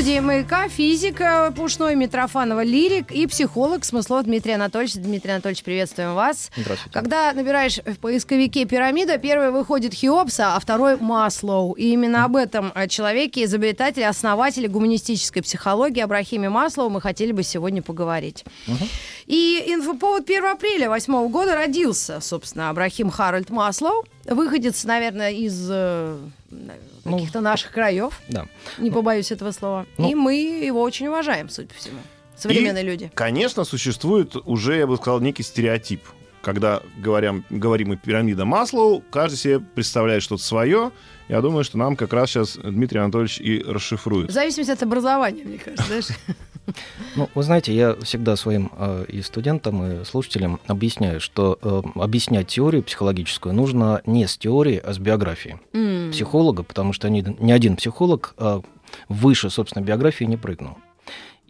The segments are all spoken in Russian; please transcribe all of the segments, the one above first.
Студии «Маяка» физика Пушной, Митрофанова, лирик и психолог Смыслов Дмитрий Анатольевич. Дмитрий Анатольевич, приветствуем вас. Здравствуйте. Когда набираешь в поисковике пирамида, первый выходит Хеопса, а второй Маслоу. И именно об этом э, человеке, изобретателе, основателе гуманистической психологии Абрахиме Маслоу мы хотели бы сегодня поговорить. И инфоповод 1 апреля 2008 года родился, собственно, Абрахим Харальд Маслоу, выходец, наверное, из э, Ну, каких-то наших краев Да. не побоюсь этого слова. Ну- и мы его очень уважаем, судя по всему. Современные И, люди. Конечно, существует уже, я бы сказал, некий стереотип. Когда говорим, говорим о пирамида Маслоу, каждый себе представляет что-то свое. Я думаю, что нам как раз сейчас Дмитрий Анатольевич и В расшифрует. зависимости от образования, мне кажется, знаешь. Ну, вы знаете, я всегда своим э, и студентам, и слушателям объясняю, что э, объяснять теорию психологическую нужно не с теории, а с биографии М. психолога, потому что ни, ни один психолог э, выше, собственно, биографии не прыгнул.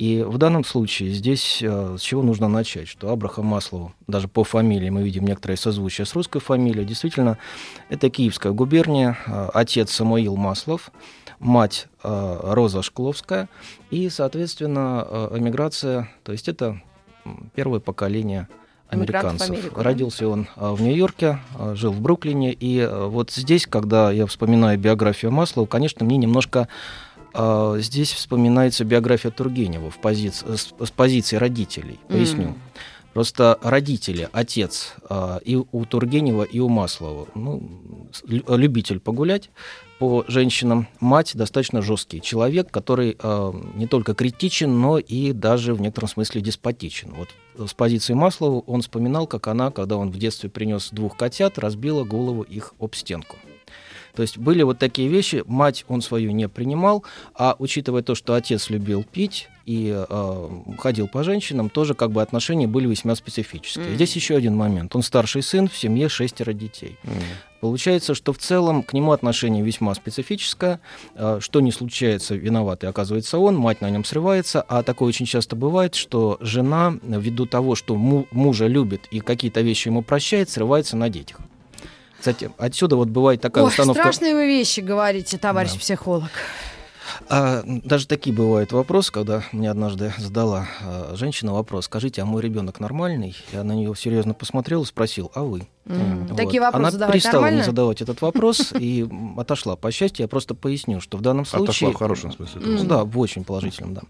И в данном случае здесь э, с чего нужно начать? Что Абрахам Маслоу, даже по фамилии мы видим некоторые созвучия с русской фамилией, действительно, это Киевская губерния, э, отец Самуил Маслов, мать э, Роза Шкловская, и, соответственно, эмиграция, то есть это первое поколение американцев. Америку? Родился он в Нью-Йорке, жил в Бруклине, и вот здесь, когда я вспоминаю биографию Маслоу, конечно, мне немножко э, здесь вспоминается биография Тургенева в позиции, с, с позиции родителей. Поясню. М. Просто родители, отец э, и у Тургенева, и у Маслова, ну, лю- любитель погулять по женщинам, мать достаточно жесткий человек, который э, не только критичен, но и даже в некотором смысле деспотичен. Вот с позиции Маслова он вспоминал, как она, когда он в детстве принес двух котят, разбила голову их об стенку. То есть были вот такие вещи, мать он свою не принимал, а учитывая то, что отец любил пить и э, ходил по женщинам, тоже как бы отношения были весьма специфические. Мгм. Здесь еще один момент. Он старший сын, в семье шестеро детей. М. Получается, что в целом к нему отношение весьма специфическое. Э, Что не случается, виноватый оказывается он, мать на нем срывается. А такое очень часто бывает, что жена, ввиду того, что му- мужа любит и какие-то вещи ему прощает, срывается на детях. Кстати, отсюда вот бывает такая Ох, установка. страшные вы вещи говорите, товарищ Да. психолог. А, даже такие бывают вопросы, когда мне однажды задала а, женщина вопрос: скажите, а мой ребенок нормальный? Я на нее серьезно посмотрел и спросил: а вы? М, Вот. Такие вопросы Она задавать перестала нормально? мне задавать этот вопрос и отошла. По счастью, я просто поясню, что в данном случае... Отошла в хорошем смысле. слова. Да, в очень положительном, да.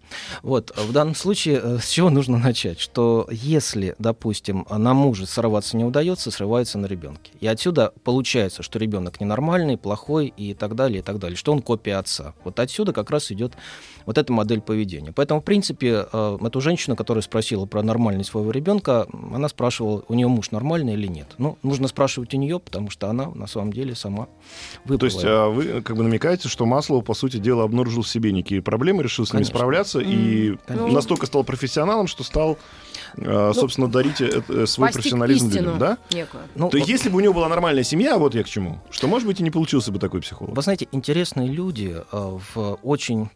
Вот, в данном случае э, с чего нужно начать? Что если, допустим, на муже сорваться не удается, срывается на ребенке. И отсюда получается, что ребенок ненормальный, плохой и так далее, и так далее, что он копия отца. Вот отсюда как раз идет вот эта модель поведения. Поэтому, в принципе, э, эту женщину, которая спросила про нормальность своего ребенка, она спрашивала, у нее муж нормальный или нет. Ну, нужно спрашивать у нее, потому что она на самом деле сама То есть а, вы как бы намекаете, что Маслоу, по сути дела, обнаружил в себе некие проблемы, решил с ними Конечно. справляться и Конечно. настолько стал профессионалом, что стал, а, собственно, дарить э, э, свой профессионализм истину людям, да? некую. Ну, То есть, если бы у него была нормальная семья, вот я к чему, что, может быть, и не получился бы такой психолог. Вы знаете, интересные люди э, в очень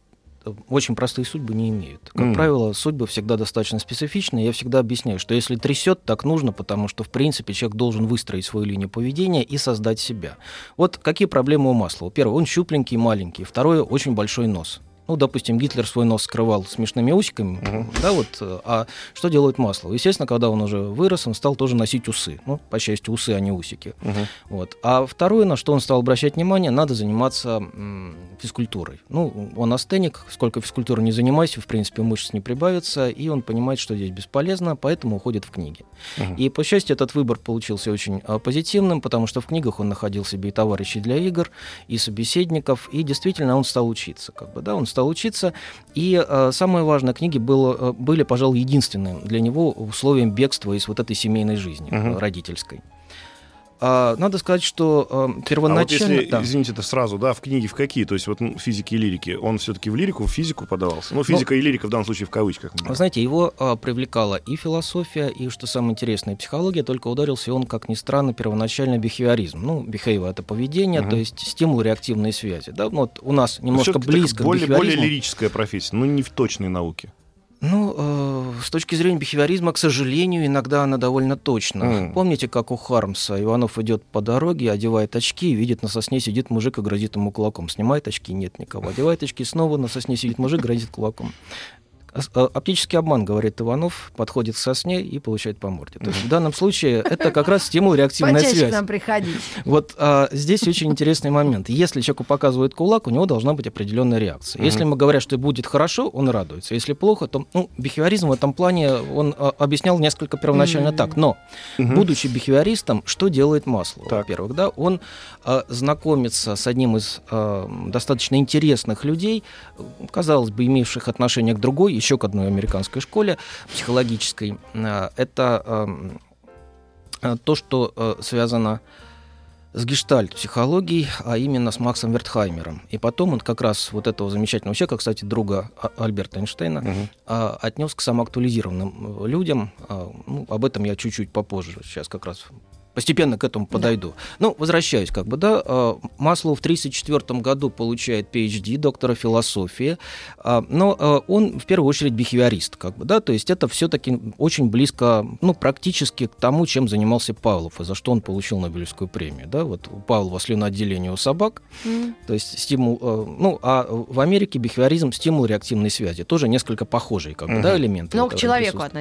очень простые судьбы не имеют. Как Мгм. правило, судьбы всегда достаточно специфичны. Я всегда объясняю, что если трясет, так нужно, потому что, в принципе, человек должен выстроить свою линию поведения и создать себя. Вот какие проблемы у Маслова? Первое, он щупленький, маленький. Второе, очень большой нос. Ну, допустим, Гитлер свой нос скрывал смешными усиками, Мгм. да, вот. э, А что делает Маслов? Естественно, когда он уже вырос, он стал тоже носить усы. Ну, по счастью, усы, а не усики. Мгм. Вот. А второе, на что он стал обращать внимание, надо заниматься м, физкультурой. Ну, он астеник, сколько физкультуры не занимайся, в принципе, мышц не прибавится, и он понимает, что здесь бесполезно, поэтому уходит в книги. Мгм. И, по счастью, этот выбор получился очень а, позитивным, потому что в книгах он находил себе и товарищей для игр, и собеседников, и действительно он стал учиться. Как бы, да, он стал учиться, и а, самое важное, книги было, а, были, пожалуй, единственным для него условием бегства из вот этой семейной жизни э, родительской. А, надо сказать, что э, А вот первоначально... если, да. извините, это сразу, да, в книги в какие? То есть вот ну, физики и лирики, он все-таки в лирику, в физику подавался? Ну, физика и лирика в данном случае в кавычках. Вы знаете, его а, привлекала и философия, и, что самое интересное, психология, только ударился он, как ни странно, первоначально бихевиоризм. Ну, behavior — это поведение, Мгм. то есть стимул реактивной связи. Да? Ну, Вот у нас немножко Всё-таки так близко к более, более бихевиоризму. лирическая профессия, ну не в точной науке. Ну, э, с точки зрения бихевиоризма, к сожалению, иногда она довольно точна. Мгм. Помните, как у Хармса Иванов идет по дороге, одевает очки, видит на сосне сидит мужик и грозит ему кулаком. Снимает очки, нет никого. Одевает очки, снова на сосне сидит мужик, грозит кулаком. Э, Оптический обман, говорит Иванов, подходит к сосне и получает по морде. То есть в данном случае это как раз стимул реактивная Почаще к связь. нам приходить. Вот а, здесь очень интересный момент. Если человеку показывают кулак, у него должна быть определенная реакция. Если ему говорят, что будет хорошо, он радуется. Если плохо, то ну, бихевиоризм в этом плане он а, объяснял несколько первоначально так. Но, будучи бихевиористом, что делает Маслоу? Так. Во-первых, да, он а, знакомится с одним из а, достаточно интересных людей, казалось бы, имевших отношение к другой, еще к одной американской школе психологической. А, Это ам, а, то, что э, связано с гештальт-психологией, а именно с Максом Вертхаймером. И потом он как раз вот этого замечательного человека, кстати, друга А- Альберта Эйнштейна, а, отнес к самоактуализированным э, людям. Ну, об этом я чуть-чуть попозже, сейчас как раз постепенно к этому подойду. Ну, возвращаюсь, как бы, да, а, Маслоу в 1934 году получает PhD, доктора философии, а, но а, он в первую очередь бихевиорист, как бы, да, то есть это все-таки очень близко, ну, практически к тому, чем занимался Павлов, и за что он получил Нобелевскую премию, да, вот у Павлова слюноотделение у собак, М. то есть стимул, ну, а в Америке бихевиоризм стимул реактивной связи, тоже несколько похожие, как бы, Мгм. да, элементы. Но вот, к человеку присутствуют.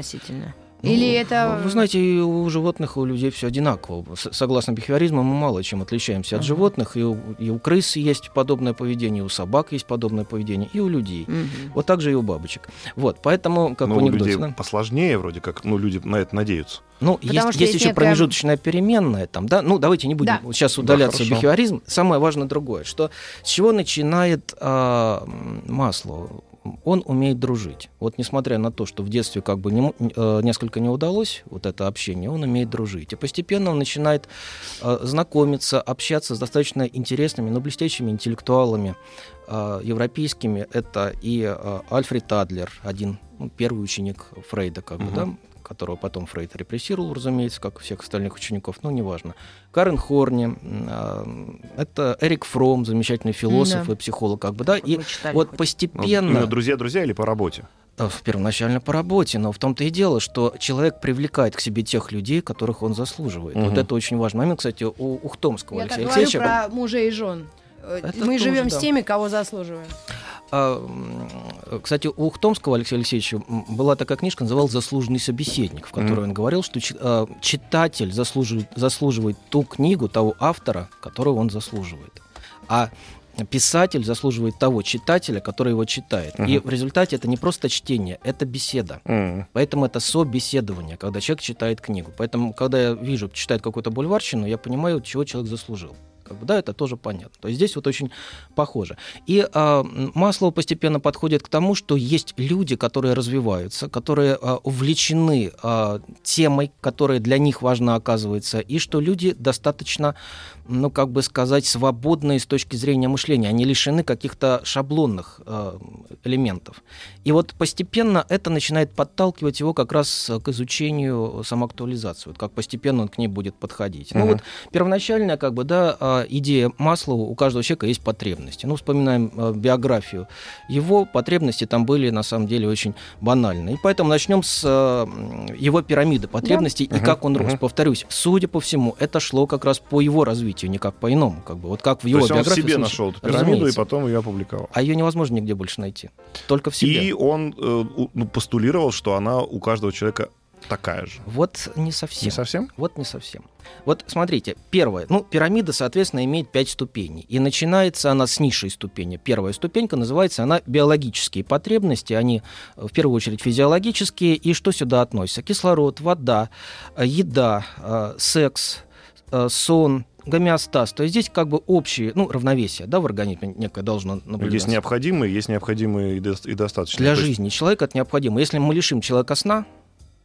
Ну, Или это... Вы знаете, и у животных, и у людей все одинаково. С- Согласно бихевиоризму, мы мало чем отличаемся от Ага. животных. И у, и у крыс есть подобное поведение, и у собак есть подобное поведение, и у людей. Мгм. Вот так же и у бабочек. Вот, поэтому, как Но в у анекдоте, людей да? посложнее вроде как, ну, люди на это надеются. Ну, Потому есть, что есть есть еще некая- промежуточная переменная там, да? Ну, давайте не будем Да. сейчас удаляться Да, бихевиоризм. Самое важное другое, что с чего начинает а, м, Маслоу? Он умеет дружить. Вот несмотря на то, что в детстве как бы не э, несколько не удалось вот это общение, он умеет дружить. И постепенно он начинает э, знакомиться, общаться с достаточно интересными, но блестящими интеллектуалами э, европейскими. Это и э, Альфред Адлер, один ну, первый ученик Фрейда, как бы, Мгм. да, которого потом Фрейд репрессировал, разумеется, как всех остальных учеников, но неважно. Карен Хорни, а, это Эрик Фром, замечательный философ Да. и психолог, как бы, да, и вот хоть. Ну, постепенно, друзья-друзья или по работе? э, первоначально по работе, но в том-то и дело, что человек привлекает к себе тех людей, которых он заслуживает. Вот Мгм. это очень важный момент, кстати, у Ухтомского Я так Алексея говорю Алексеевича. про мужей и жен. Это Мы тоже, живем да. с теми, кого заслуживаем. А, Кстати, у Ухтомского Алексея Алексеевича была такая книжка, называлась «Заслуженный собеседник», в которой Мгм. он говорил, что а, читатель заслуживает, заслуживает ту книгу, того автора, которого он заслуживает. А писатель заслуживает того читателя, который его читает. И Мгм. в результате это не просто чтение, это беседа. М. Поэтому это собеседование, когда человек читает книгу. Поэтому, когда я вижу, читает какую-то бульварщину, я понимаю, чего человек заслужил. Как бы, да, это тоже понятно. То есть здесь вот очень похоже. И а, м, Маслоу постепенно подходит к тому, что есть люди, которые развиваются, которые а, увлечены а, темой, которая для них важна оказывается, и что люди достаточно, ну, как бы сказать, свободные с точки зрения мышления. Они лишены каких-то шаблонных а, элементов. И вот постепенно это начинает подталкивать его как раз к изучению самоактуализации, вот как постепенно он к ней будет подходить. Ну Мгм. вот первоначальная как бы, да, а, идея Маслоу, у каждого человека есть потребности. Ну, вспоминаем а, биографию. Его потребности там были, на самом деле, очень банальны. И поэтому начнем с м, его пирамиды потребностей и Мгм, как он рос. мгм. Повторюсь, судя по всему, это шло как раз по его развитию, никак по иному. Как бы. Вот как в То его есть он себе случилось. нашел эту пирамиду и потом ее опубликовал. А ее невозможно нигде больше найти. Только в себе. И он э, ну, постулировал, что она у каждого человека такая же. Вот не совсем. Не совсем? Вот не совсем. Вот смотрите, первое. Ну, пирамида, соответственно, имеет пять ступеней. И начинается она с низшей ступени. Первая ступенька называется она биологические потребности. Они э, в первую очередь физиологические. И что сюда относится? Кислород, вода, э, еда, э, секс, сон, гомеостаз. То есть здесь как бы общее, ну, равновесие, да, в организме некое должно наблюдаться. Есть необходимые, есть необходимые и, до- и достаточные. Для То есть- жизни человека это необходимо. Если мы лишим человека сна,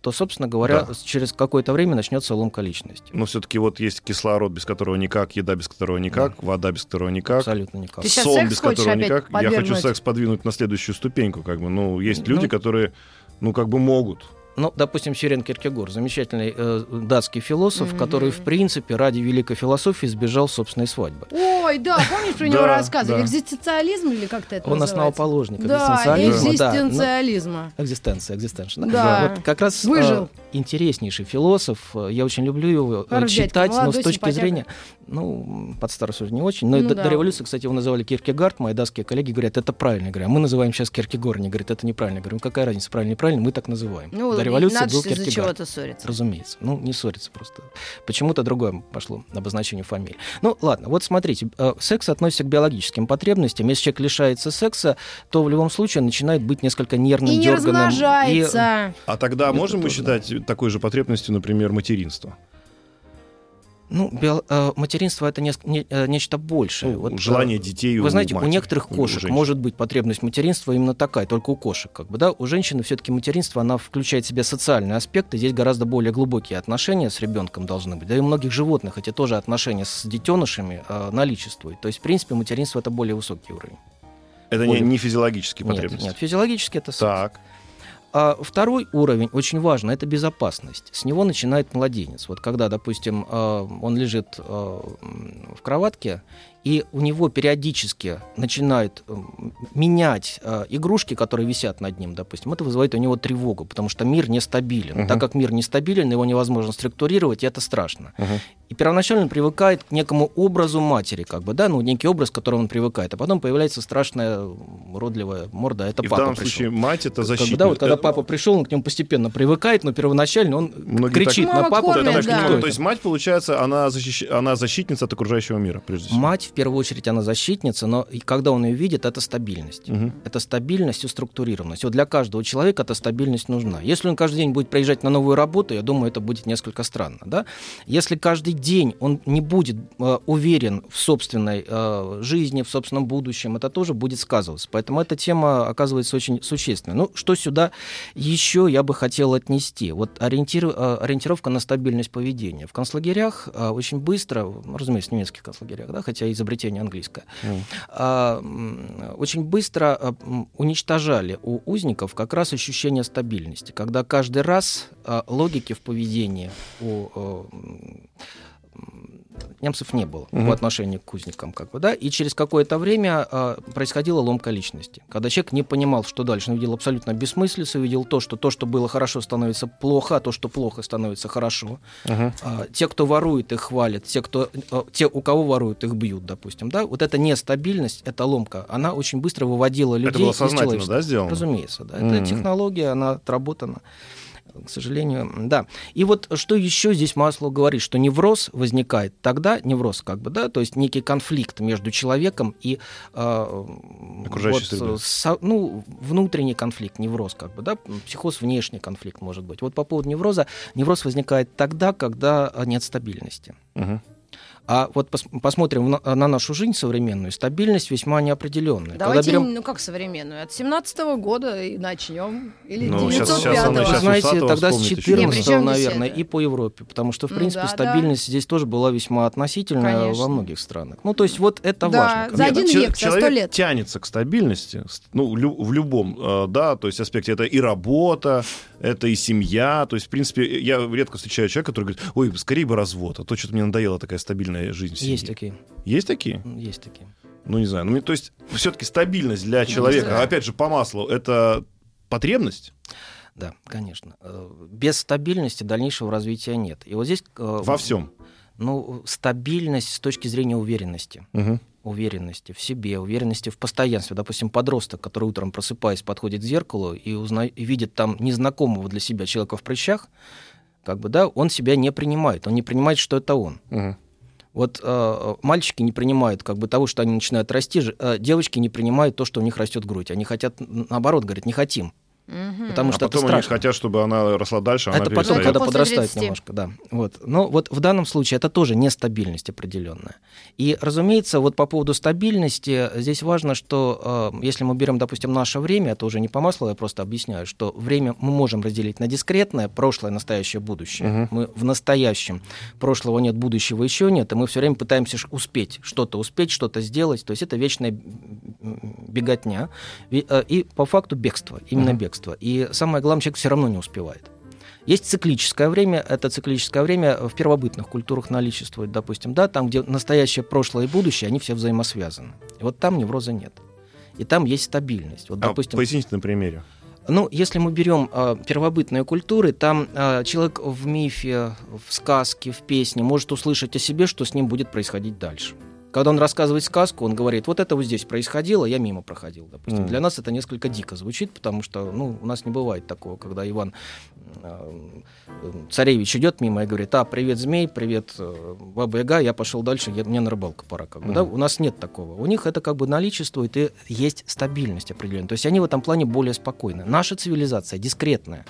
то, собственно говоря, Да. через какое-то время начнется ломка личности. Но все-таки вот есть кислород, без которого никак, еда, без которого никак, вода, без которого никак. Абсолютно никак. Ты сон, секс без которого опять никак. Я хочу секс подвинуть на следующую ступеньку, как бы. Ну, есть Ну, люди, которые, ну, как бы могут. Ну, допустим, Сирен Киркегор, замечательный э, датский философ, Мгм. который, в принципе, ради великой философии сбежал собственной свадьбы. Ой, да, помнишь, про него рассказывали? Экзистенциализм или как-то это Он основоположник экзистенциализма. да, экзистенциализма. Экзистенция, экзистенция. Да. Вот как раз Выжил. э, интереснейший философ. Я очень люблю его э, дядька, читать, но молодой, с точки симпатяга. зрения, ну, под старость уже не очень. Но и Ну до, да. до революции, кстати, его называли Киркегард. Мои датские коллеги говорят, это правильно. Я говорю, а мы называем сейчас Киркегор. Они говорят, это неправильно. Я говорю, ну какая разница, правильно, неправильно, мы так называем. Ну, до революции надо был же из-за Киркегар. чего-то ссориться. Разумеется. Ну, не ссориться просто. Почему-то другое пошло обозначение фамилии. Ну, ладно, вот смотрите. э, Секс относится к биологическим потребностям. Если человек лишается секса, то в любом случае он начинает быть несколько нервным, И не дерганым. размножается. А тогда Это можем мы считать такой же потребностью, например, материнство? Ну, био- э, материнство это неск- не- э, нечто большее. Ну, Вот, э, желание детей Вы у знаете, у матери, некоторых у кошек женщин. может быть потребность материнства именно такая, только у кошек, как бы, да. У женщины все-таки материнство, она включает в себя социальные аспекты. Здесь гораздо более глубокие отношения с ребенком должны быть. Да и у многих животных эти тоже отношения с детенышами э, наличествуют. То есть, в принципе, материнство это более высокий уровень. Это не, Более- не физиологические Нет, потребности. нет, физиологически это секс. Так. А второй уровень очень важно, это безопасность. С него начинает младенец. Вот когда, допустим, э, он лежит м, в кроватке, и у него периодически начинают м, менять э, игрушки, которые висят над ним, допустим, это вызывает у него тревогу, потому что мир нестабилен. Мгм. Так как мир нестабилен, его невозможно структурировать, и это страшно. Мгм. И первоначально он привыкает к некому образу матери, как бы, да, ну, некий образ, к которому он привыкает. А потом появляется страшная уродливая морда, это И в папа данном пришел. случае мать это Как бы, защитник. да, вот когда Это- папа пришел, он к нему постепенно привыкает, но первоначально он Многие кричит так- на папу, что да. то есть мать, получается, она, защищ- она защитница от окружающего мира, прежде всего. Мать, в первую очередь, она защитница, но и когда он ее видит, это стабильность. Мгм. Это стабильность и структурированность. Вот для каждого человека эта стабильность нужна. Если он каждый день будет приезжать на новую работу, я думаю, это будет несколько странно. Да? Если каждый день он не будет э, уверен в собственной э, жизни, в собственном будущем, это тоже будет сказываться. Поэтому эта тема оказывается очень существенной. Ну, что сюда еще я бы хотел отнести? Вот ориентир- э, ориентировка на стабильность поведения. В концлагерях э, очень быстро, ну, разумеется, в немецких концлагерях, да, хотя изобретение английское, м, очень быстро а, уничтожали у узников как раз ощущение стабильности, когда каждый раз а, логики в поведении у немцев не было Мгм. по отношению к узникам, как бы, да, и через какое-то время а, происходила ломка личности, когда человек не понимал, что дальше, он видел абсолютно бессмыслицу, видел то, что то, что было хорошо, становится плохо, а то, что плохо, становится хорошо. Мгм. А, те, кто ворует, их хвалят, те, кто, э, те, у кого воруют, их бьют, допустим, да, вот эта нестабильность, эта ломка, она очень быстро выводила людей Это было из сознательно, человечества. да, сделано? Разумеется, да, это Мгм. технология, она отработана, к сожалению, да. И вот что еще здесь Масло говорит, что невроз возникает тогда, невроз как бы, да, то есть некий конфликт между человеком и э, Окружающей вот, со- ну, внутренний конфликт, невроз как бы, да, психоз внешний конфликт может быть. Вот по поводу невроза, невроз возникает тогда, когда э, нет стабильности. Мгм. А вот пос- посмотрим на, на нашу жизнь современную, стабильность весьма неопределенная. Давайте, берем ну как современную, от 17 года и начнем. Или Ну, щас- 905 щас она- Вы знаете, тогда с вспомнит еще. 14 Не, при чем здесь наверное, и по Европе, потому что, в Ну принципе, да, стабильность здесь тоже была весьма относительная Конечно. во многих странах. Ну, то есть вот это Да, важно. за Нет, один чел- век, за сто человек лет. тянется к стабильности, ну, лю- в любом, э, да, то есть аспекте. Это и работа, это и семья. То есть, в принципе, я редко встречаю человека, который говорит, ой, скорее бы развод, а то что-то мне надоела такая стабильная жизнь в семье». Есть такие. Есть такие? Есть такие. Ну, не знаю. Ну, то есть, все-таки стабильность для человека, да. опять же, по маслу, это потребность Да, конечно. Э, Без стабильности дальнейшего развития нет. И вот здесь... э, во всем. Ну, стабильность с точки зрения уверенности. Мгм. Уверенности в себе, уверенности в постоянстве. Допустим, подросток, который утром просыпаясь, подходит к зеркалу и, узна... и видит там незнакомого для себя человека в прыщах, как бы, да, он себя не принимает, он не принимает, что это он. Мгм. Вот э, мальчики не принимают как бы того, что они начинают расти, э, девочки не принимают то, что у них растет грудь. Они хотят, наоборот, говорят, не хотим. Потому а что потом это они страшно. хотят, чтобы она росла дальше, а она Это потом, перестает. когда подрастает 30. немножко, да. Вот. Но вот в данном случае это тоже нестабильность определенная. И, разумеется, вот по поводу стабильности здесь важно, что э, если мы берем, допустим, наше время, это уже не по маслу, я просто объясняю, что время мы можем разделить на дискретное, прошлое, настоящее, будущее. Мгм. Мы в настоящем. Прошлого нет, будущего еще нет, и мы все время пытаемся успеть что-то успеть, что-то сделать. То есть это вечная беготня. И, э, и по факту бегство, именно Мгм. бегство. И самое главное, человек все равно не успевает. Есть циклическое время, это циклическое время в первобытных культурах наличествует, допустим, да, там, где настоящее, прошлое и будущее, они все взаимосвязаны. И вот там невроза нет. И там есть стабильность. Вот, А допустим, поясните на примере. ну, если мы берем э, первобытные культуры, там э, человек в мифе, в сказке, в песне может услышать о себе, что с ним будет происходить дальше. Когда он рассказывает сказку, он говорит, вот это вот здесь происходило, я мимо проходил, допустим. Мгм. Для нас это несколько дико звучит, потому что, ну, у нас не бывает такого, когда Иван э, э, царевич идет мимо и говорит, а, привет, змей, привет, э, баба Яга, я пошел дальше, я- мне на рыбалку пора. Как бы, да? Мгм. У нас нет такого. У них это как бы наличествует и есть стабильность определенная. То есть они в этом плане более спокойны. Наша цивилизация дискретная.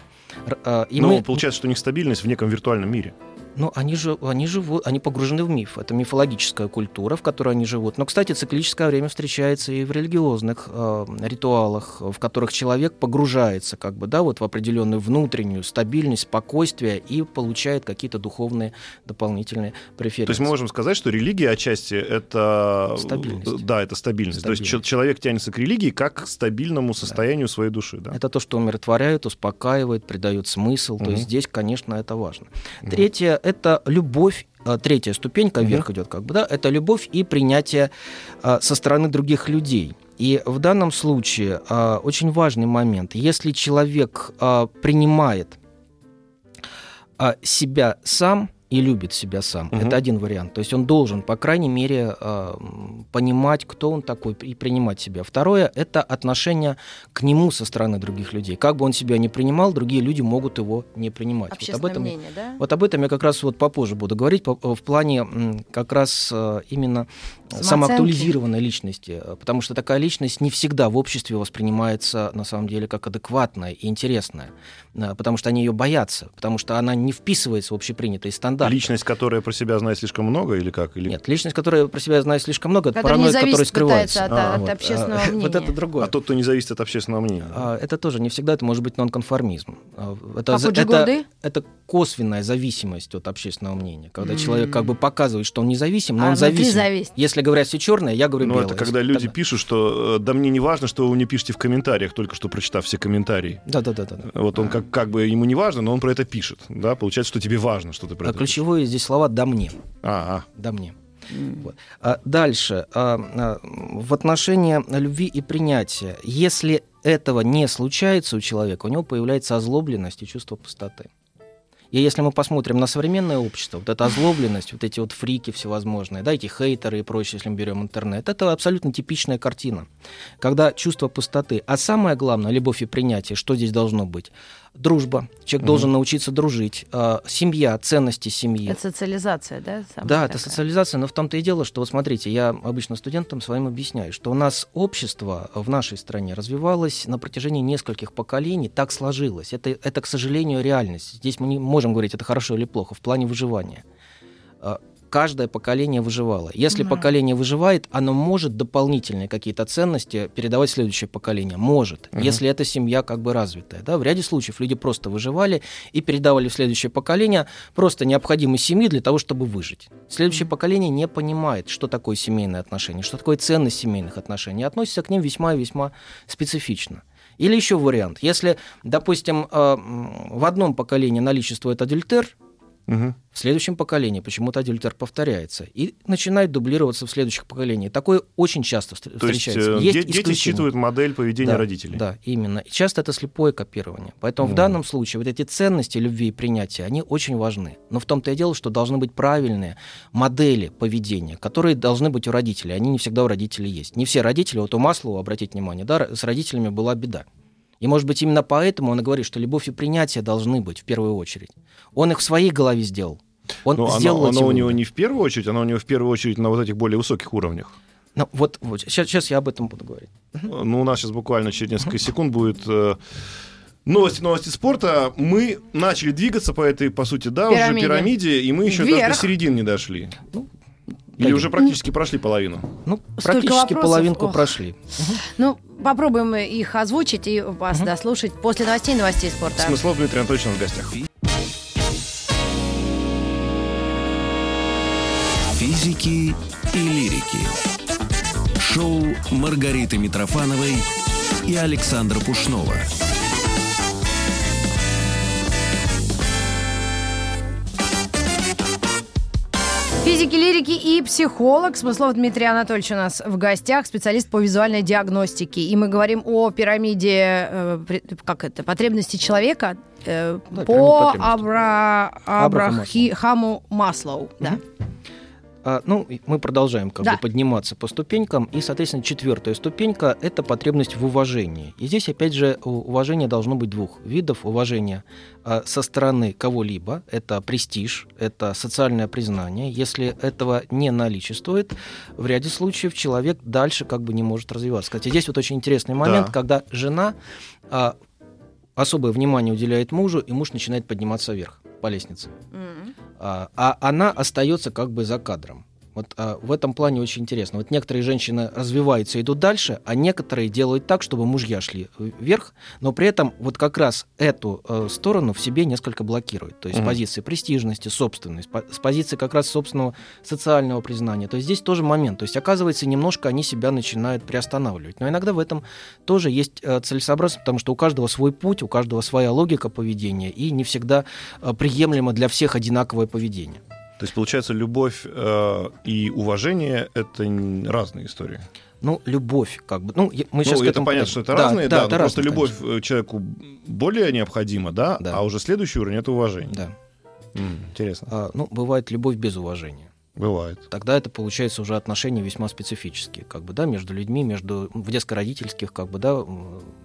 Э, и Но мы- получается, что у них стабильность в неком виртуальном мире. Ну, они же, они живут, они погружены в миф. Это мифологическая культура, в которой они живут. Но, кстати, циклическое время встречается и в религиозных э, ритуалах, в которых человек погружается, как бы, да, вот в определенную внутреннюю стабильность, спокойствие и получает какие-то духовные дополнительные преференции. То есть мы можем сказать, что религия отчасти это... Стабильность. Да, это стабильность. То есть Стабильность. че- человек тянется к религии как к стабильному состоянию своей души. Да? Это то, что умиротворяет, успокаивает, придает смысл. То Мгм. есть здесь, конечно, это важно. Мгм. Третье это любовь. а, Третья ступенька вверх идет, как бы, да, это любовь и принятие а, со стороны других людей. И в данном случае а, очень важный момент. Если человек а, принимает себя сам и любит себя сам, Мгм. это один вариант. То есть он должен, по крайней мере, м, понимать, кто он такой, и принимать себя. Второе это отношение к нему со стороны других людей. Как бы он себя не принимал, другие люди могут его не принимать. Вот об этом я- мнение, да? вот об этом я как раз вот попозже буду говорить, по- в плане как раз э, именно Самооценки. самоактуализированной личности, э, потому что такая личность не всегда в обществе воспринимается на самом деле как адекватная и интересная, э, потому что они ее боятся, потому что она не вписывается в общепринятые стандарты. Личность, которая про себя знает слишком много или как? Или... Нет, личность, которая про себя знает слишком много, это параноид, который скрывается. от, А, от Вот, общественного а, мнения. Вот это другое. А тот, кто не зависит от общественного мнения. А, Это тоже не всегда, это может быть нонконформизм. А, Это, Джигурды? это, это косвенная зависимость от общественного мнения, когда М. человек как бы показывает, что он независим, но А он зависим. зависит. Если говорят все черное, я говорю Ну, белое. это когда люди Тогда- пишут, что э, да мне не важно, что вы мне пишете в комментариях, только что прочитав все комментарии. Да, да, да, да. да. Вот он как, как бы ему не важно, но он про это пишет. Да? Получается, что тебе важно, что ты про А это ключевое здесь слова «да мне». пишешь. А, Да мне. Вот. А дальше. а, а, в отношении любви и принятия. Если этого не случается у человека, у него появляется озлобленность и чувство пустоты. И если мы посмотрим на современное общество, вот эта озлобленность, вот эти вот фрики всевозможные, да, эти хейтеры и прочее, если мы берем интернет, это абсолютно типичная картина. Когда чувство пустоты, а самое главное, любовь и принятие, что здесь должно быть? Дружба. Человек Мгм. должен научиться дружить. а, семья, ценности семьи. Это социализация, да? самая Да, это такая? социализация, но в том-то и дело, что вот смотрите, я обычно студентам своим объясняю, что у нас общество в нашей стране развивалось на протяжении нескольких поколений, так сложилось. Это, это к сожалению, реальность. Здесь мы не можем говорить, это хорошо или плохо, в плане выживания. Каждое поколение выживало. Если Мгм. поколение выживает, оно может дополнительные какие-то ценности передавать следующее поколение. Может, Мгм. если эта семья как бы развитая. Да? В ряде случаев люди просто выживали и передавали в следующее поколение просто необходимые семьи для того, чтобы выжить. Следующее поколение не понимает, что такое семейные отношения, что такое ценность семейных отношений, и относится к ним весьма и весьма специфично. Или еще вариант. Если, допустим, э, в одном поколении наличествует адюльтер, Мгм. в следующем поколении почему-то адюльтер повторяется и начинает дублироваться в следующих поколениях. Такое очень часто То есть, встречается. э, Есть де- дети исключения. считывают модель поведения Да, родителей. Да, именно. И часто это слепое копирование. Поэтому в Мгм. данном случае вот эти ценности любви и принятия, они очень важны. Но в том-то и дело, что должны быть правильные модели поведения, которые должны быть у родителей. Они не всегда у родителей есть. Не все родители, вот у Маслова, обратите внимание, да, с родителями была беда. И, может быть, именно поэтому он и говорит, что любовь и принятие должны быть в первую очередь. Он их в своей голове сделал. Он Но сделал оно, оно у него не в первую очередь, оно у него в первую очередь на вот этих более высоких уровнях. Ну, вот, вот сейчас, сейчас я об этом буду говорить. Ну, у нас сейчас буквально через несколько секунд будет э, Новости, новости спорта. Мы начали двигаться по этой, по сути, да, Пирамиде. уже пирамиде, и мы еще Вверх. даже до середины не дошли. Ну, Или уже практически прошли половину. Ну, Столько практически вопросов, половинку ох. прошли. Ну, попробуем их озвучить и вас дослушать после новостей и новостей спорта. Смыслов Дмитрий Анатольевич в гостях. Физики и лирики. Шоу Маргариты Митрофановой и Александра Пушнова. Физики, лирики и психолог. Смыслов Дмитрий Анатольевич у нас в гостях, специалист по визуальной диагностике. И мы говорим о пирамиде, э, как это, потребностей человека э, Да, по пирамида потребностей. Абра... Абрахаму Абрахаму Маслоу. Да. А, ну, мы продолжаем как Да. бы подниматься по ступенькам, и, соответственно, четвертая ступенька – это потребность в уважении. И здесь, опять же, уважение должно быть двух видов. Уважение а, со стороны кого-либо, это престиж, это социальное признание. Если этого не наличествует, в ряде случаев человек дальше как бы не может развиваться. Кстати, здесь вот очень интересный момент, Да. когда жена а, особое внимание уделяет мужу, и муж начинает подниматься вверх по лестнице М. а, а она остается как бы за кадром. Вот а, в этом плане очень интересно. Вот некоторые женщины развиваются, идут дальше, а некоторые делают так, чтобы мужья шли вверх, но при этом вот как раз эту э, сторону в себе несколько блокируют. То есть с Мгм. позиции престижности, собственности, по- с позиции как раз собственного социального признания. То есть здесь тоже момент. То есть оказывается, немножко они себя начинают приостанавливать. Но иногда в этом тоже есть э, целесообразность, потому что у каждого свой путь, у каждого своя логика поведения, и не всегда э, приемлемо для всех одинаковое поведение. То есть, получается, любовь э, и уважение — это разные истории. Ну, любовь, как бы. Ну, мы сейчас ну, это понятно, что это разные, да, но просто разные, любовь э, человеку более необходима, да, Да. а уже следующий уровень — это уважение. конечно. Да. М, интересно. А, ну, бывает любовь без уважения. Бывает. Тогда это получается уже отношения весьма специфические, как бы, да, между людьми, между в детско-родительских, как бы, да,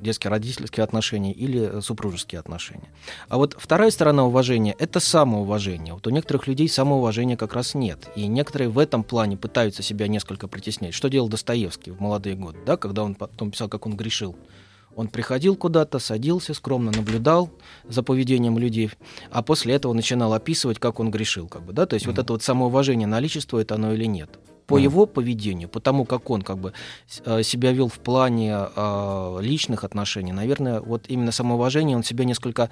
детско-родительские отношения или э, супружеские отношения. А вот вторая сторона уважения – это самоуважение. Вот у некоторых людей самоуважения как раз нет. И некоторые в этом плане пытаются себя несколько притеснять. Что делал Достоевский в молодые годы, да, когда он потом писал, как он грешил. Он приходил куда-то, садился, скромно наблюдал за поведением людей, а после этого начинал описывать, как он грешил. Как бы, да? То есть вот это вот самоуважение, наличествует оно или нет. По Мгм. его поведению, по тому, как он как бы э, себя вел в плане э, личных отношений, наверное, вот именно самоуважение он себя несколько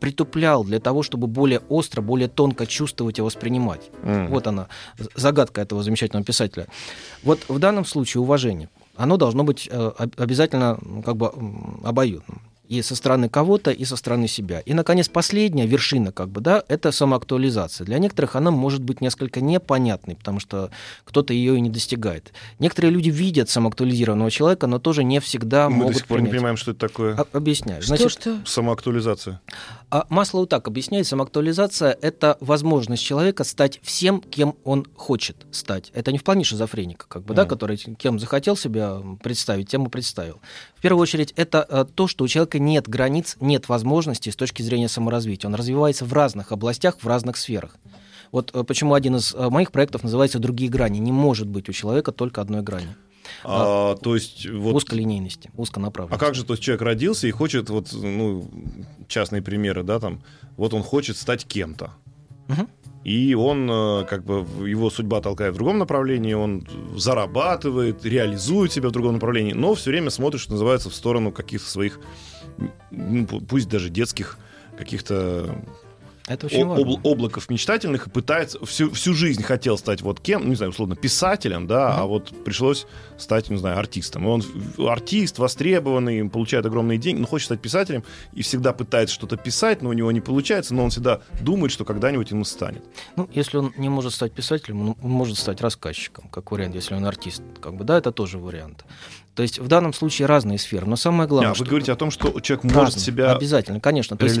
притуплял для того, чтобы более остро, более тонко чувствовать и воспринимать. М. Вот она, загадка этого замечательного писателя. Вот в данном случае уважение, оно должно быть э, об- обязательно как бы обоюдным. И со стороны кого-то, и со стороны себя. И, наконец, последняя вершина, как бы, да, это самоактуализация. Для некоторых она может быть несколько непонятной, потому что кто-то ее и не достигает. Некоторые люди видят самоактуализированного человека, но тоже не всегда Мы до могут сих пор не принять. понимаем, что это такое. А- Объясняю. Что, Значит, что? Самоактуализация. а Маслоу так объясняет, самоактуализация – это возможность человека стать всем, кем он хочет стать. Это не в плане шизофреника, как бы, да, Мгм. который кем захотел себя представить, тем и представил. В первую очередь, это э, то, что у человека нет границ, нет возможностей с точки зрения саморазвития. Он развивается в разных областях, в разных сферах. Вот э, почему один из э, моих проектов называется «Другие грани». Не может быть у человека только одной грани. А, то есть вот... Узколинейности, А узконаправленности. как же, то есть человек родился и хочет, вот, ну, частные примеры, да, там, вот он хочет стать кем-то. Мгм. И он, э, как бы, его судьба толкает в другом направлении, он зарабатывает, реализует себя в другом направлении, но все время смотрит, что называется, в сторону каких-то своих, ну, пу- пусть даже детских каких-то Это очень о- важно. обл- облаков мечтательных и пытается всю, всю жизнь хотел стать вот кем, ну, не знаю, условно, писателем, да, Мгм. а вот пришлось стать, не знаю, артистом. И он артист, востребованный, получает огромные деньги, но хочет стать писателем и всегда пытается что-то писать, но у него не получается, но он всегда думает, что когда-нибудь ему станет. Ну, если он не может стать писателем, он может стать рассказчиком, как вариант, если он артист. Как бы, да, это тоже вариант. То есть в данном случае разные сферы. Но самое главное, А, что вы говорите о том, что человек разные. может себя Обязательно, конечно. То есть?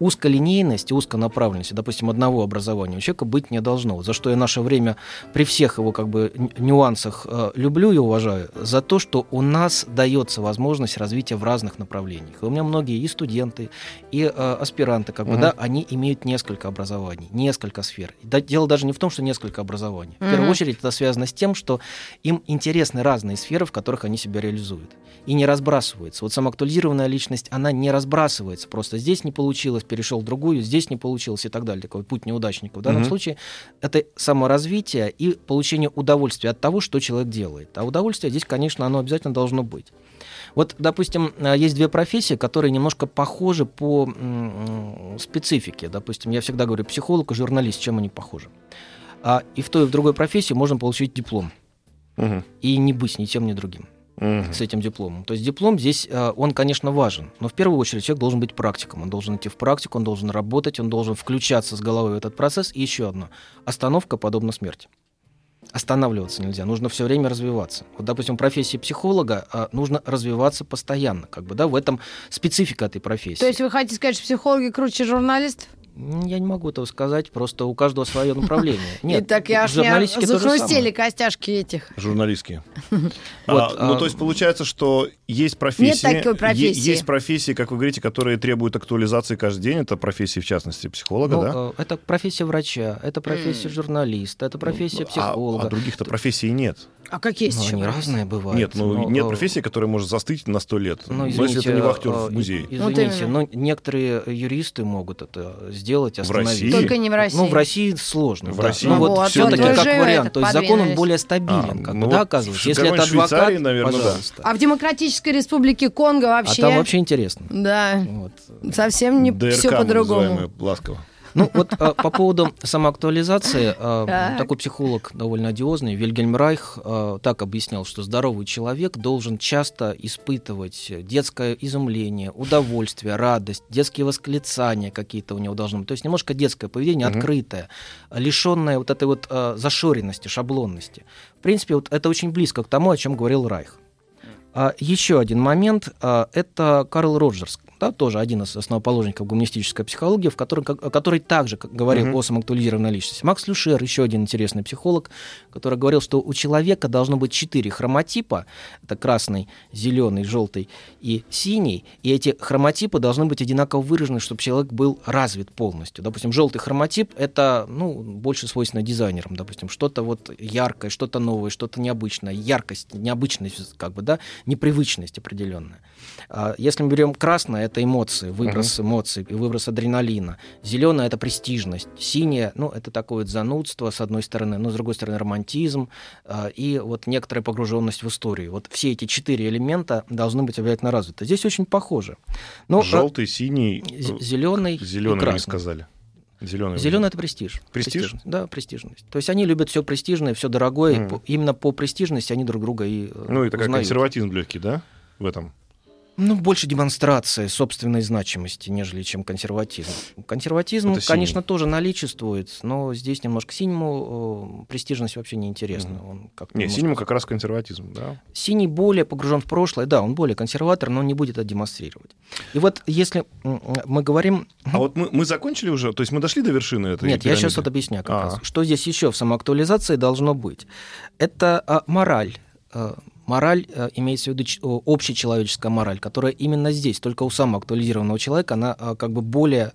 Узколинейность и узконаправленность, допустим, одного образования у человека быть не должно. За что я наше время при всех его как бы нюансах э, люблю и уважаю, за то, что у нас дается возможность развития в разных направлениях. И у меня многие и студенты, и э, аспиранты, как бы, Мгм. да, они имеют несколько образований, несколько сфер. Да- дело даже не в том, что несколько образований. В первую очередь это связано с тем, что им интересны разные сферы, в которых они себя реализуют. И не разбрасываются. Вот самоактуализированная личность, она не разбрасывается. Просто здесь не получилось, перешел в другую, здесь не получилось и так далее. Такой путь неудачника. В данном Мгм. случае это саморазвитие и получение удовольствия от того, что человек делает. А удовольствие здесь, конечно, оно обязательно должно быть. Вот, допустим, э, есть две профессии, которые немножко похожи по специфике. Допустим, я всегда говорю, психолог и журналист, чем они похожи. А и в той, и в другой профессии можно получить диплом Мгм. и не быть ни тем, ни другим Мгм. с этим дипломом. То есть диплом здесь, э, он, конечно, важен, но в первую очередь человек должен быть практиком, он должен идти в практику, он должен работать, он должен включаться с головой в этот процесс. И еще одно. Остановка подобна смерти. Останавливаться нельзя, нужно все время развиваться. Вот, допустим, в профессии психолога а, нужно развиваться постоянно, как бы, да, в этом специфика этой профессии. То есть вы хотите сказать, что психологи круче журналистов? Я не могу этого сказать, просто у каждого свое направление. Нет, Итак, я аж захрустели костяшки этих. Журналистские. Вот, А, ну, а, то есть получается, что есть профессии... такой е- профессии. Есть профессии, как вы говорите, которые требуют актуализации каждый день. Это профессии, в частности, психолога, Ну, да? э, Это профессия врача, это профессия журналиста, это профессия А- психолога. А, других-то профессий нет. А какие Ну, еще они разные бывают. Нет, ну но, нет э, профессии, которая может застыть на сто лет. Ну, Но извините, если это не вахтер э, в музее. и- Вот Извините, именно. но некоторые юристы могут это сделать, В остановить. России? Только не в России. Ну, в России сложно. В да. России? Ну, Ну вот, вот, все-таки как вариант. То есть закон он более стабилен, А, как ну бы, да, оказывается. в Если это адвокат, наверное, да. пожалуйста. А в Демократической Республике Конго А вообще... там вообще интересно. Да, Вот. совсем не ДРК, все по-другому. ласково. Ну вот а, по поводу самоактуализации, а, Так. такой психолог довольно одиозный, Вильгельм Райх, а, так объяснял, что здоровый человек должен часто испытывать детское изумление, удовольствие, радость, детские восклицания какие-то у него должны быть. То есть немножко детское поведение, открытое, лишенное вот этой вот зашоренности, шаблонности. В принципе, вот это очень близко к тому, о чем говорил Райх. Еще один момент это Карл Роджерс, да, тоже один из основоположников гуманистической психологии, в котором, который также говорил Мгм. о самоактуализированной личности. Макс Люшер, еще один интересный психолог, который говорил, что у человека должно быть четыре хромотипа, это красный, зеленый, желтый и синий, и эти хромотипы должны быть одинаково выражены, чтобы человек был развит полностью. Допустим, желтый хромотип это ну, больше свойственно дизайнерам, допустим, что-то вот яркое, что-то новое, что-то необычное, яркость, необычность, как бы, да, непривычность определенная. А Если мы берем красное, это эмоции, выброс эмоций и выброс адреналина. Зеленое это престижность. Синее, ну, это такое вот занудство, с одной стороны, но с другой стороны, романтизм а, и вот некоторая погруженность в историю. Вот все эти четыре элемента должны быть обязательно развиты. Здесь очень похоже. Но Желтый, синий, зеленый, зеленый не сказали. Зеленый. Зеленый это престиж. Престиж? Да, престижность. То есть они любят все престижное, все дорогое. по- именно по престижности они друг друга и э, Ну и такой узнают. консерватизм легкий, да, в этом? Ну, больше демонстрация собственной значимости, нежели чем консерватизм. Консерватизм, Это синий. конечно, тоже наличествует, но здесь немножко синему э, престижность вообще не интересна. Мгм. Он как Не, синему как раз консерватизм, да? Синий более погружен в прошлое, да, он более консерватор, но он не будет это демонстрировать. И вот если мы говорим... А вот мы, мы закончили уже, то есть мы дошли до вершины этой Нет, я пирамиды? сейчас вот объясняю как А. раз. Что здесь еще в самоактуализации должно быть? Это а, мораль. Мораль а, имеется в виду общечеловеческая мораль, которая именно здесь, только у самоактуализированного человека, она а, как бы более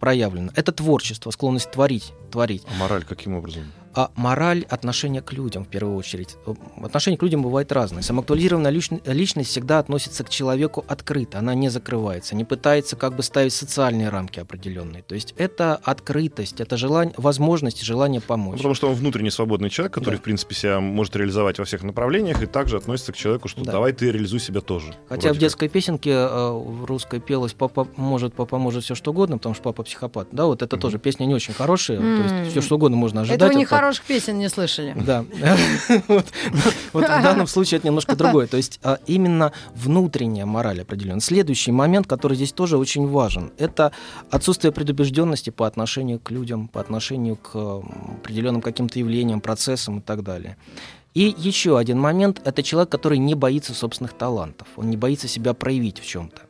проявлена. Это творчество, склонность творить, творить. А мораль каким образом? А мораль отношения к людям, в первую очередь. Э, Отношение к людям бывает разное. Самоактуализированная личн- личность всегда относится к человеку открыто, она не закрывается, не пытается как бы ставить социальные рамки определенные. То есть это открытость, это желание, возможность и желание Ну, помочь. потому что он внутренне свободный человек, который, Да. в принципе, себя может реализовать во всех направлениях и также относится к человеку, что Да. давай ты реализуй себя тоже. Хотя в детской песенке э, в русской пелось «Папа может, папа может все что угодно», потому что папа психопат. Да, вот это Мгм. тоже песня не очень хорошая, то М. есть все что угодно можно ожидать. Это нехороших песен не слышали. Да. Вот в данном случае это немножко другое. То есть а, именно внутренняя мораль определенная. Следующий момент, который здесь тоже очень важен, это отсутствие предубежденности по отношению к людям, по отношению к определенным каким-то явлениям, процессам и так далее. И еще один момент – это человек, который не боится собственных талантов, он не боится себя проявить в чем-то.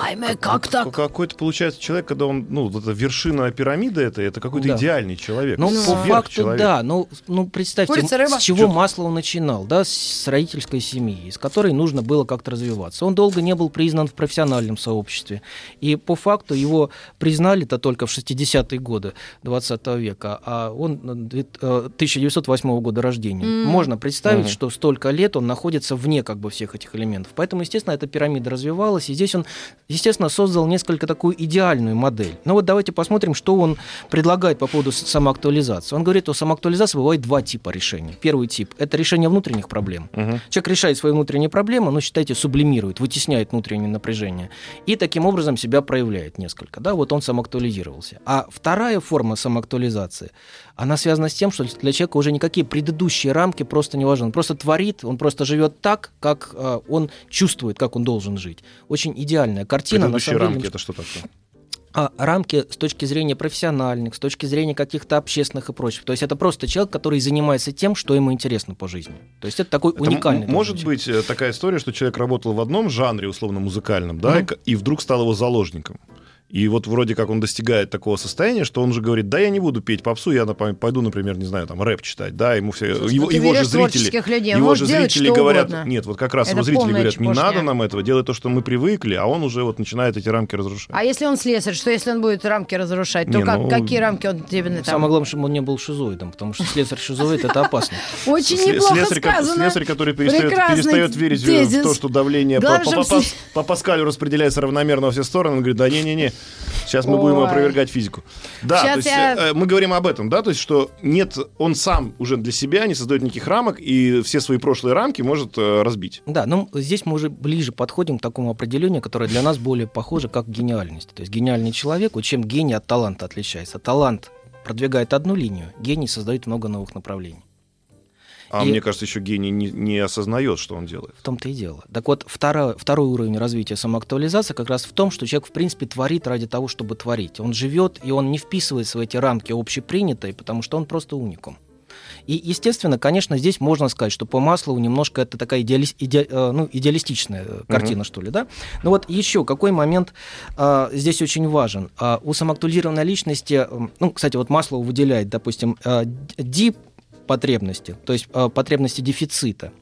Айме, как так? Какой-то получается человек, когда он, ну, вот эта вершина пирамиды, это, это какой-то Да. идеальный человек. Ну, по факту, сверхчеловек. да. Ну, ну представьте, Курица, рыба. с чего Маслоу начинал, да, с родительской семьи, из которой нужно было как-то развиваться. Он долго не был признан в профессиональном сообществе. И по факту его признали-то только в 60-е годы 20 века, а он э, две- э, 1908 года рождения. М. Можно представить, Мгм. что столько лет он находится вне как бы всех этих элементов. Поэтому, естественно, эта пирамида развивалась, и здесь он, естественно, создал несколько такую идеальную модель. Ну вот давайте посмотрим, что он предлагает по поводу самоактуализации. Он говорит, что самоактуализация бывает два типа решений. Первый тип – это решение внутренних проблем. Мгм. Человек решает свои внутренние проблемы, ну, считайте, сублимирует, вытесняет внутреннее напряжение. И таким образом себя проявляет несколько. Да, вот он самоактуализировался. А вторая форма самоактуализации, она связана с тем, что для человека уже никакие предыдущие рамки просто не важны. Он просто творит, он просто живет так, как э, он чувствует, как он должен жить. Очень идеальная картина. на Предыдущие самом деле, рамки, это что такое? а, рамки с точки зрения профессиональных, с точки зрения каких-то общественных и прочих. То есть это просто человек, который занимается тем, что ему интересно по жизни. То есть это такой Это уникальный. может быть э, такая история, что человек работал в одном жанре, условно музыкальном, да, к- и вдруг стал его заложником. И вот вроде как он достигает такого состояния, что он же говорит, да, я не буду петь попсу, я пойду, например, не знаю, там рэп читать, да, ему все, Слушай, его, ну его же зрители, людей, его же делать зрители говорят, угодно. нет, вот как раз Это его зрители говорят, не чепушня. надо нам этого, делай то, что мы привыкли, а он уже вот начинает эти рамки разрушать. А если он слесарь, что если он будет рамки разрушать, то Не, как, ну, какие рамки он тебе там? Самое главное, чтобы он не был шизоидом, потому что слесарь шизоид это опасно. Очень неплохо сказано. слесарь, который перестает, верить в- то, что давление по Паскалю распределяется равномерно во все стороны. Он говорит, да не-не-не, сейчас мы будем Ой. опровергать физику. Да, Щас то есть я- э, мы говорим об этом, да, то есть что нет, он сам уже для себя не создает никаких рамок и все свои прошлые рамки может э, разбить. Да, ну здесь мы уже ближе подходим к такому определению, которое для нас более похоже как гениальность. То есть гениальный человек, вот чем гений от таланта отличается. Талант продвигает одну линию, гений создает много новых направлений. А И- мне кажется, еще гений не, не осознает, что он делает. В том-то и дело. Так вот, второй, второй уровень развития самоактуализации как раз в том, что человек, в принципе, творит ради того, чтобы творить. Он живет, и он не вписывается в эти рамки общепринятые, потому что он просто уникум. И, естественно, конечно, здесь можно сказать, что по Маслову немножко это такая идеали- иде- э, ну, идеалистичная э, картина, что ли, да? Но вот еще какой момент а, здесь очень важен. А, у самоактуализированной личности, ну, кстати, вот Маслоу выделяет, допустим, а, ди потребности, то есть а, потребности дефицита.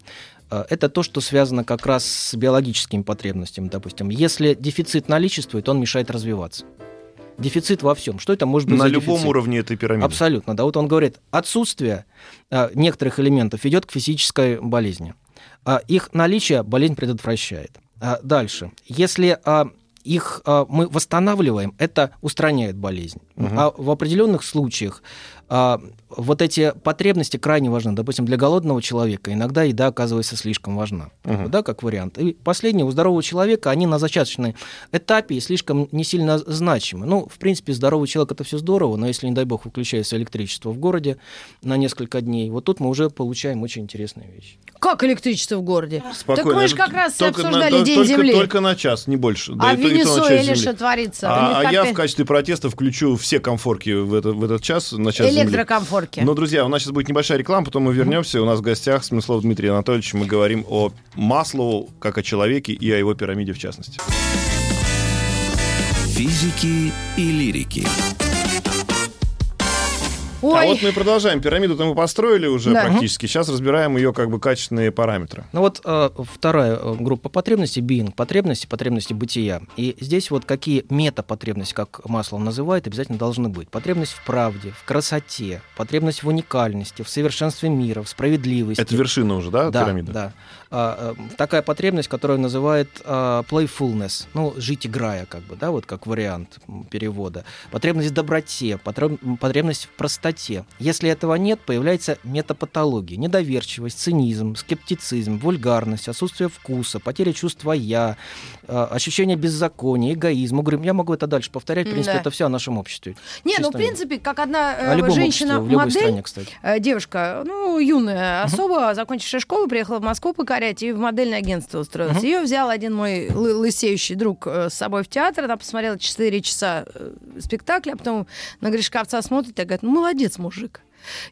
А, Это то, что связано как раз с биологическими потребностями, допустим. Если дефицит наличествует, он мешает развиваться. Дефицит во всем. Что это может быть На любом дефицит? уровне этой пирамиды. Абсолютно, да. Вот он говорит, отсутствие а, некоторых элементов ведет к физической болезни. Их наличие болезнь предотвращает. Дальше. Если их мы восстанавливаем, это устраняет болезнь. Мгм. А в определенных случаях а, вот эти потребности крайне важны. Допустим, для голодного человека иногда еда оказывается слишком важна. Мгм. Да, как вариант. И последнее, у здорового человека они на зачаточном этапе и слишком не сильно значимы. Ну, в принципе, здоровый человек это все здорово, но если, не дай бог, выключается электричество в городе на несколько дней, вот тут мы уже получаем очень интересные вещи. Как электричество в городе? Спокойно. Так мы же как раз Только на- обсуждали только- День только, Земли. Только на час, не больше. Да а и в то- и то на часть Венесуэле земли. что творится? А, а я в качестве протеста включу все комфорки в, это- в этот час, на час земли. Электрокомфорки. Но, друзья, у нас сейчас будет небольшая реклама, потом мы вернемся. У нас в гостях Смыслов Дмитрий Анатольевич. Мы говорим о Маслоу как о человеке и о его пирамиде в частности. Физики и лирики. Ой, А вот мы и продолжаем. Пирамиду-то мы построили уже Да. практически. Сейчас разбираем ее как бы качественные параметры. Ну вот э, вторая э, группа потребностей, being, потребности, потребности бытия. И здесь вот какие метапотребности, как Маслов называет, обязательно должны быть. Потребность в правде, в красоте, потребность в уникальности, в совершенстве мира, в справедливости. Это вершина уже, да, да, пирамиды? да. А, э, такая потребность, которую называют а, playfulness, ну, жить играя, как бы, да, вот как вариант перевода. Потребность в доброте, потребность в простоте. Если этого нет, появляется метапатология, недоверчивость, цинизм, скептицизм, вульгарность, отсутствие вкуса, потеря чувства «я», а, ощущение беззакония, эгоизм. Говорим, я могу это дальше повторять, в принципе, Да. это все о нашем обществе. не, ну, в принципе, как одна э, женщина-модель. Э, Девушка, ну, юная особа, закончившая школу, приехала в Москву покорять и в модельное агентство устроилась. Мгм. Ее взял один мой лы- лысеющий друг э, с собой в театр. Она посмотрела 4 часа э, спектакля, а потом на Гришковца смотрит и говорит, ну, молодец, мужик.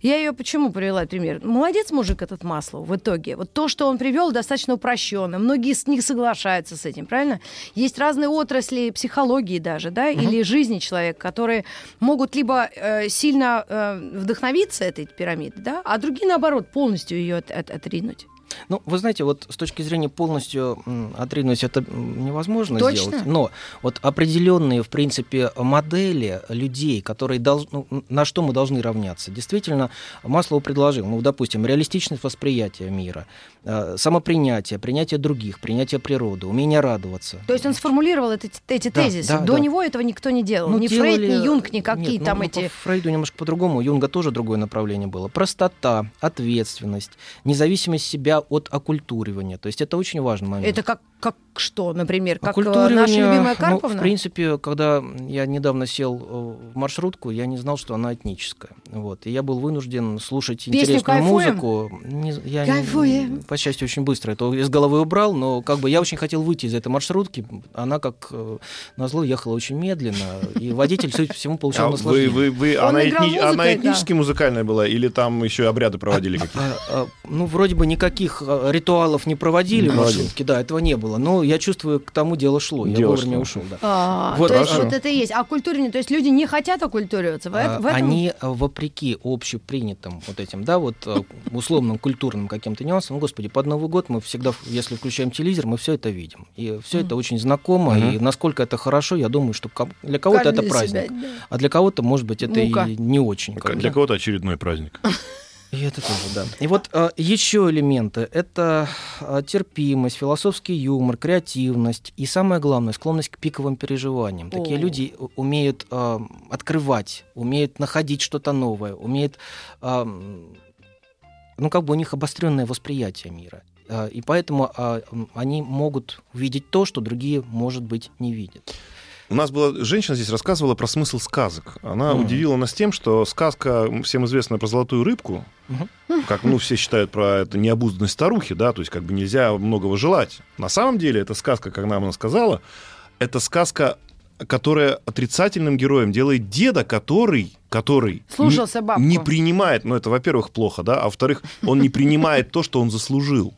Я ее почему привела пример? Молодец мужик этот Маслоу в итоге. Вот то, что он привел, достаточно упрощенно. Многие с них соглашаются с этим, правильно? Есть разные отрасли психологии даже, да, угу. или жизни человека, которые могут либо э, сильно э, вдохновиться этой пирамидой, да, а другие, наоборот, полностью ее от, от, отринуть. Ну, вы знаете, вот с точки зрения полностью отринуть это невозможно Точно? сделать. Но вот определенные, в принципе, модели людей, которые должны, ну, на что мы должны равняться. Действительно, Маслоу предложил, ну, допустим, реалистичность восприятия мира, э, самопринятие, принятие других, принятие природы, умение радоваться. То есть он сформулировал эти, эти да, тезисы. Да, До да. него этого никто не делал. Ну, ни делали... Фрейд, ни Юнг, никакие Нет, там ну, эти... Фрейду немножко по-другому. Юнга тоже другое направление было. Простота, ответственность, независимость себя от оккультуривания. То есть это очень важный момент. Это как, как что, например? Как э, наша любимая Карповна? Ну, в принципе, когда я недавно сел э, в маршрутку, я не знал, что она этническая. Вот. И я был вынужден слушать Песню интересную кайфуем? музыку. Не, я Кайфуем. Не, по счастью, очень быстро это из головы убрал, но как бы я очень хотел выйти из этой маршрутки. Она, как э, назло, ехала очень медленно, и водитель, судя по всему, получал а наслаждение. Вы, вы, вы, она, этни, она этнически да. музыкальная была, или там еще обряды проводили какие-то? А, а, ну, вроде бы никаких ритуалов не проводили в маршрутке, да, этого не было. Но я чувствую, к тому дело шло. Я дело вовремя ушел, да. А, вот, то есть вот это и есть. А культурные, то есть люди не хотят оккультуриваться. В, а, в этом... Они, вопреки общепринятым вот этим, да, вот э, условным культурным каким-то нюансам, ну, господи, под Новый год мы всегда, если включаем телевизор, мы все это видим. И все это очень знакомо, и насколько это хорошо, я думаю, что для кого-то это праздник. А для кого-то, может быть, это и не очень. Для кого-то очередной праздник. И это тоже, да. И вот а, еще элементы. Это а, терпимость, философский юмор, креативность и, самое главное, склонность к пиковым переживаниям. О. Такие люди умеют а, открывать, умеют находить что-то новое, умеют... А, ну, как бы у них обостренное восприятие мира. А, и поэтому а, они могут увидеть то, что другие, может быть, не видят. У нас была женщина здесь рассказывала про смысл сказок. Она mm-hmm. удивила нас тем, что сказка всем известная про золотую рыбку, mm-hmm. как ну все считают про это необузданность старухи, да, то есть как бы нельзя многого желать. На самом деле эта сказка, как нам она сказала, это сказка которая отрицательным героем делает деда, который, который Слушался не, не принимает, ну это, во-первых, плохо, да, а во-вторых, он не принимает то, что он заслужил.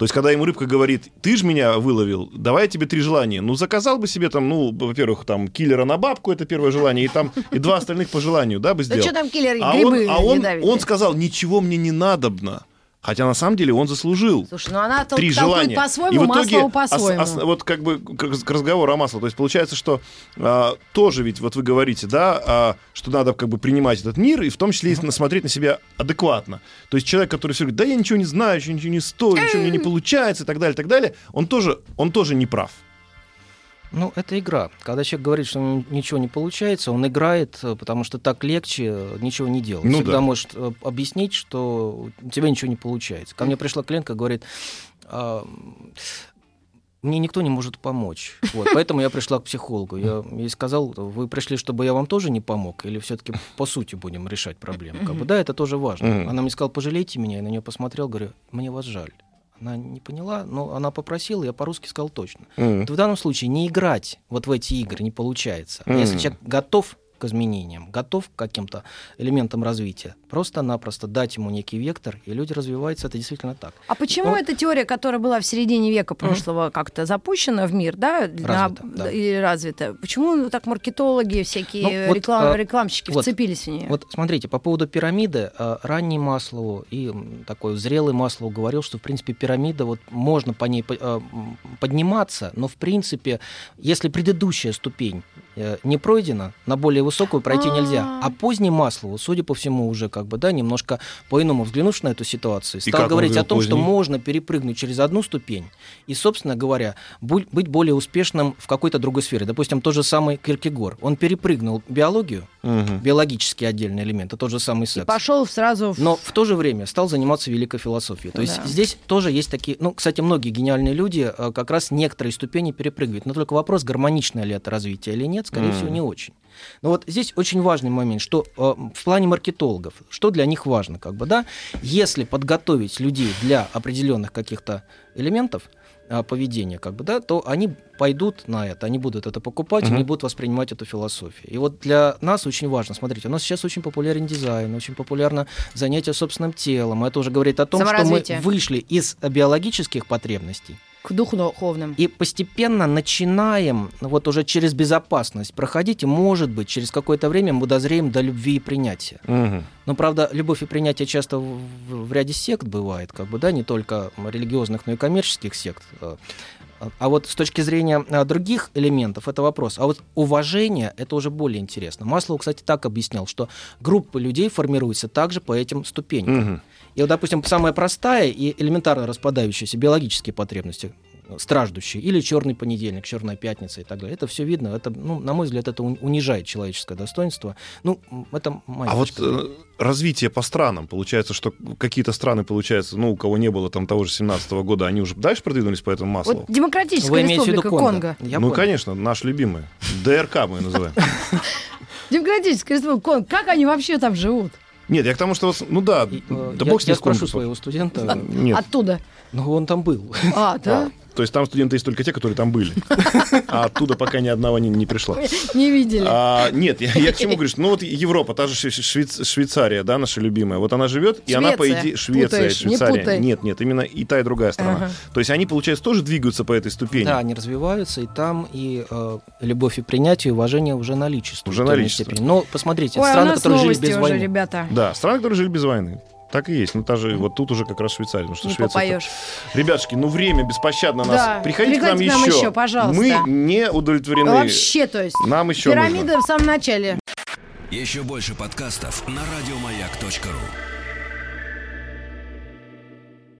То есть, когда ему рыбка говорит, ты же меня выловил, давай я тебе три желания. Ну, заказал бы себе там, ну, во-первых, там, киллера на бабку, это первое желание, и там, и два остальных по желанию, да, бы сделал. Да что там киллер, а грибы он, а он, он сказал, ничего мне не надобно. Хотя на самом деле он заслужил. Слушай, ну она три желания. по-своему, и в итоге по-своему. Ос, ос, вот как бы к, разговору о масле. То есть получается, что а, тоже ведь, вот вы говорите, да, а, что надо как бы принимать этот мир и в том числе и смотреть на себя адекватно. То есть человек, который все говорит, да я ничего не знаю, ничего не стою, ничего мне не получается и так далее, и так далее, он тоже, он тоже не прав. Ну, это игра. Когда человек говорит, что ничего не получается, он играет, э, потому что так легче э, ничего не делать. Ну, Всегда да. может э, объяснить, что у тебя ничего не получается. Ко мне пришла клиентка, говорит, а, мне никто не может помочь. Вот, поэтому я пришла к психологу. Я ей сказал, вы пришли, чтобы я вам тоже не помог, или все-таки по сути будем решать проблему? Как бы, да, это тоже важно. Она мне сказала, пожалейте меня, я на нее посмотрел, говорю, мне вас жаль. Она не поняла, но она попросила, я по-русски сказал точно. Mm. В данном случае не играть вот в эти игры не получается. Mm. Если человек готов к изменениям, готов к каким-то элементам развития. Просто-напросто дать ему некий вектор, и люди развиваются, это действительно так. А почему Но... эта теория, которая была в середине века прошлого, mm-hmm. как-то запущена в мир, да, развита, на... да. и развита? Почему так маркетологи, всякие ну, вот, реклам... а, рекламщики вот, вцепились в нее? Вот смотрите, по поводу пирамиды, а, ранний Маслоу и такой зрелый Маслоу говорил, что, в принципе, пирамида, вот можно по ней а, подниматься, но, в принципе, если предыдущая ступень э, не пройдена, на более высокую пройти А-а-а. нельзя. А поздний Маслоу, судя по всему, уже как бы, да, немножко по-иному взглянувши на эту ситуацию, стал говорить о том, поздний? что можно перепрыгнуть через одну ступень и, собственно говоря, быть более успешным в какой-то другой сфере. Допустим, тот же самый Киркегор. Он перепрыгнул биологию, угу. биологический отдельный элемент, это тот же самый секс. И пошел сразу... В... Но в то же время стал заниматься великой философией. То да. есть здесь тоже есть такие... Ну, кстати, многие гениальные люди э, как раз некоторые ступени перепрыгивают. Но только вопрос, гармоничное ли это развитие или нет, скорее mm. всего, не очень. Но вот здесь очень важный момент, что э, в плане маркетологов, что для них важно, как бы, да, если подготовить людей для определенных каких-то элементов, а, поведения, как бы, да, то они пойдут на это, они будут это покупать, Мгм. они будут воспринимать эту философию. И вот для нас очень важно, смотрите, у нас сейчас очень популярен дизайн, очень популярно занятие собственным телом. Это уже говорит о том, что мы вышли из биологических потребностей К духовным. и постепенно начинаем, вот уже через безопасность проходить, и, может быть, через какое-то время мы дозреем до любви и принятия. Мгм. Но, правда, любовь и принятие часто в, в- в ряде сект бывает, как бы, да, не только религиозных, но и коммерческих сект. А а вот с точки зрения а, других элементов это вопрос. А вот уважение это уже более интересно. Маслоу, кстати, так объяснял, что группы людей формируются также по этим ступенькам. Мгм. И вот, допустим, самая простая и элементарно распадающаяся биологические потребности, страждущие, или черный понедельник, черная пятница и так далее. Это все видно. Это, ну, на мой взгляд, это уни- унижает человеческое достоинство. Ну, это моя А вот э, развитие по странам, получается, что какие-то страны, получается, ну, у кого не было там того же 17 года, они уже дальше продвинулись по этому маслу? Вот Демократическая Вы имеете в виду республика Конго? Конго. Я ну, понял. конечно, наш любимый. ДРК мы называем. Демократическая республика Конго. Как они вообще там живут? Нет, я к тому, что, вот, ну да, И, э, да я, бог с я ним Конго. спрошу своего студента, Нет, Оттуда. ну он там был. А, да? То есть там студенты есть только те, которые там были. А оттуда пока ни одного не, не пришло. Не видели. А, нет, я, я к чему говорю, что, ну вот Европа, та же Шве- Швейц- Швейцария, да, наша любимая, вот она живет, и она, по Швеция. идее, Швеция, Путаешь, не Швейцария. путай. Нет, нет, именно и та, и другая страна. Ага. То есть они, получается, тоже двигаются по этой ступени. Да, они развиваются, и там и э, любовь и принятие, и уважение уже наличествует. Уже наличествует. Но посмотрите, Ой, а у страны, нас которые жили без уже, войны. ребята. Да, страны, которые жили без войны. Так и есть. Ну, та же, вот тут уже как раз Швейцария. Потому что Не Швеция попоешь. Ребятушки, ну время беспощадно нас. Да, Приходите к нам, приходите к нам еще. еще, пожалуйста. Мы не удовлетворены. Вообще, то есть. Нам еще Пирамида в самом начале. Еще больше подкастов на радиомаяк.ру.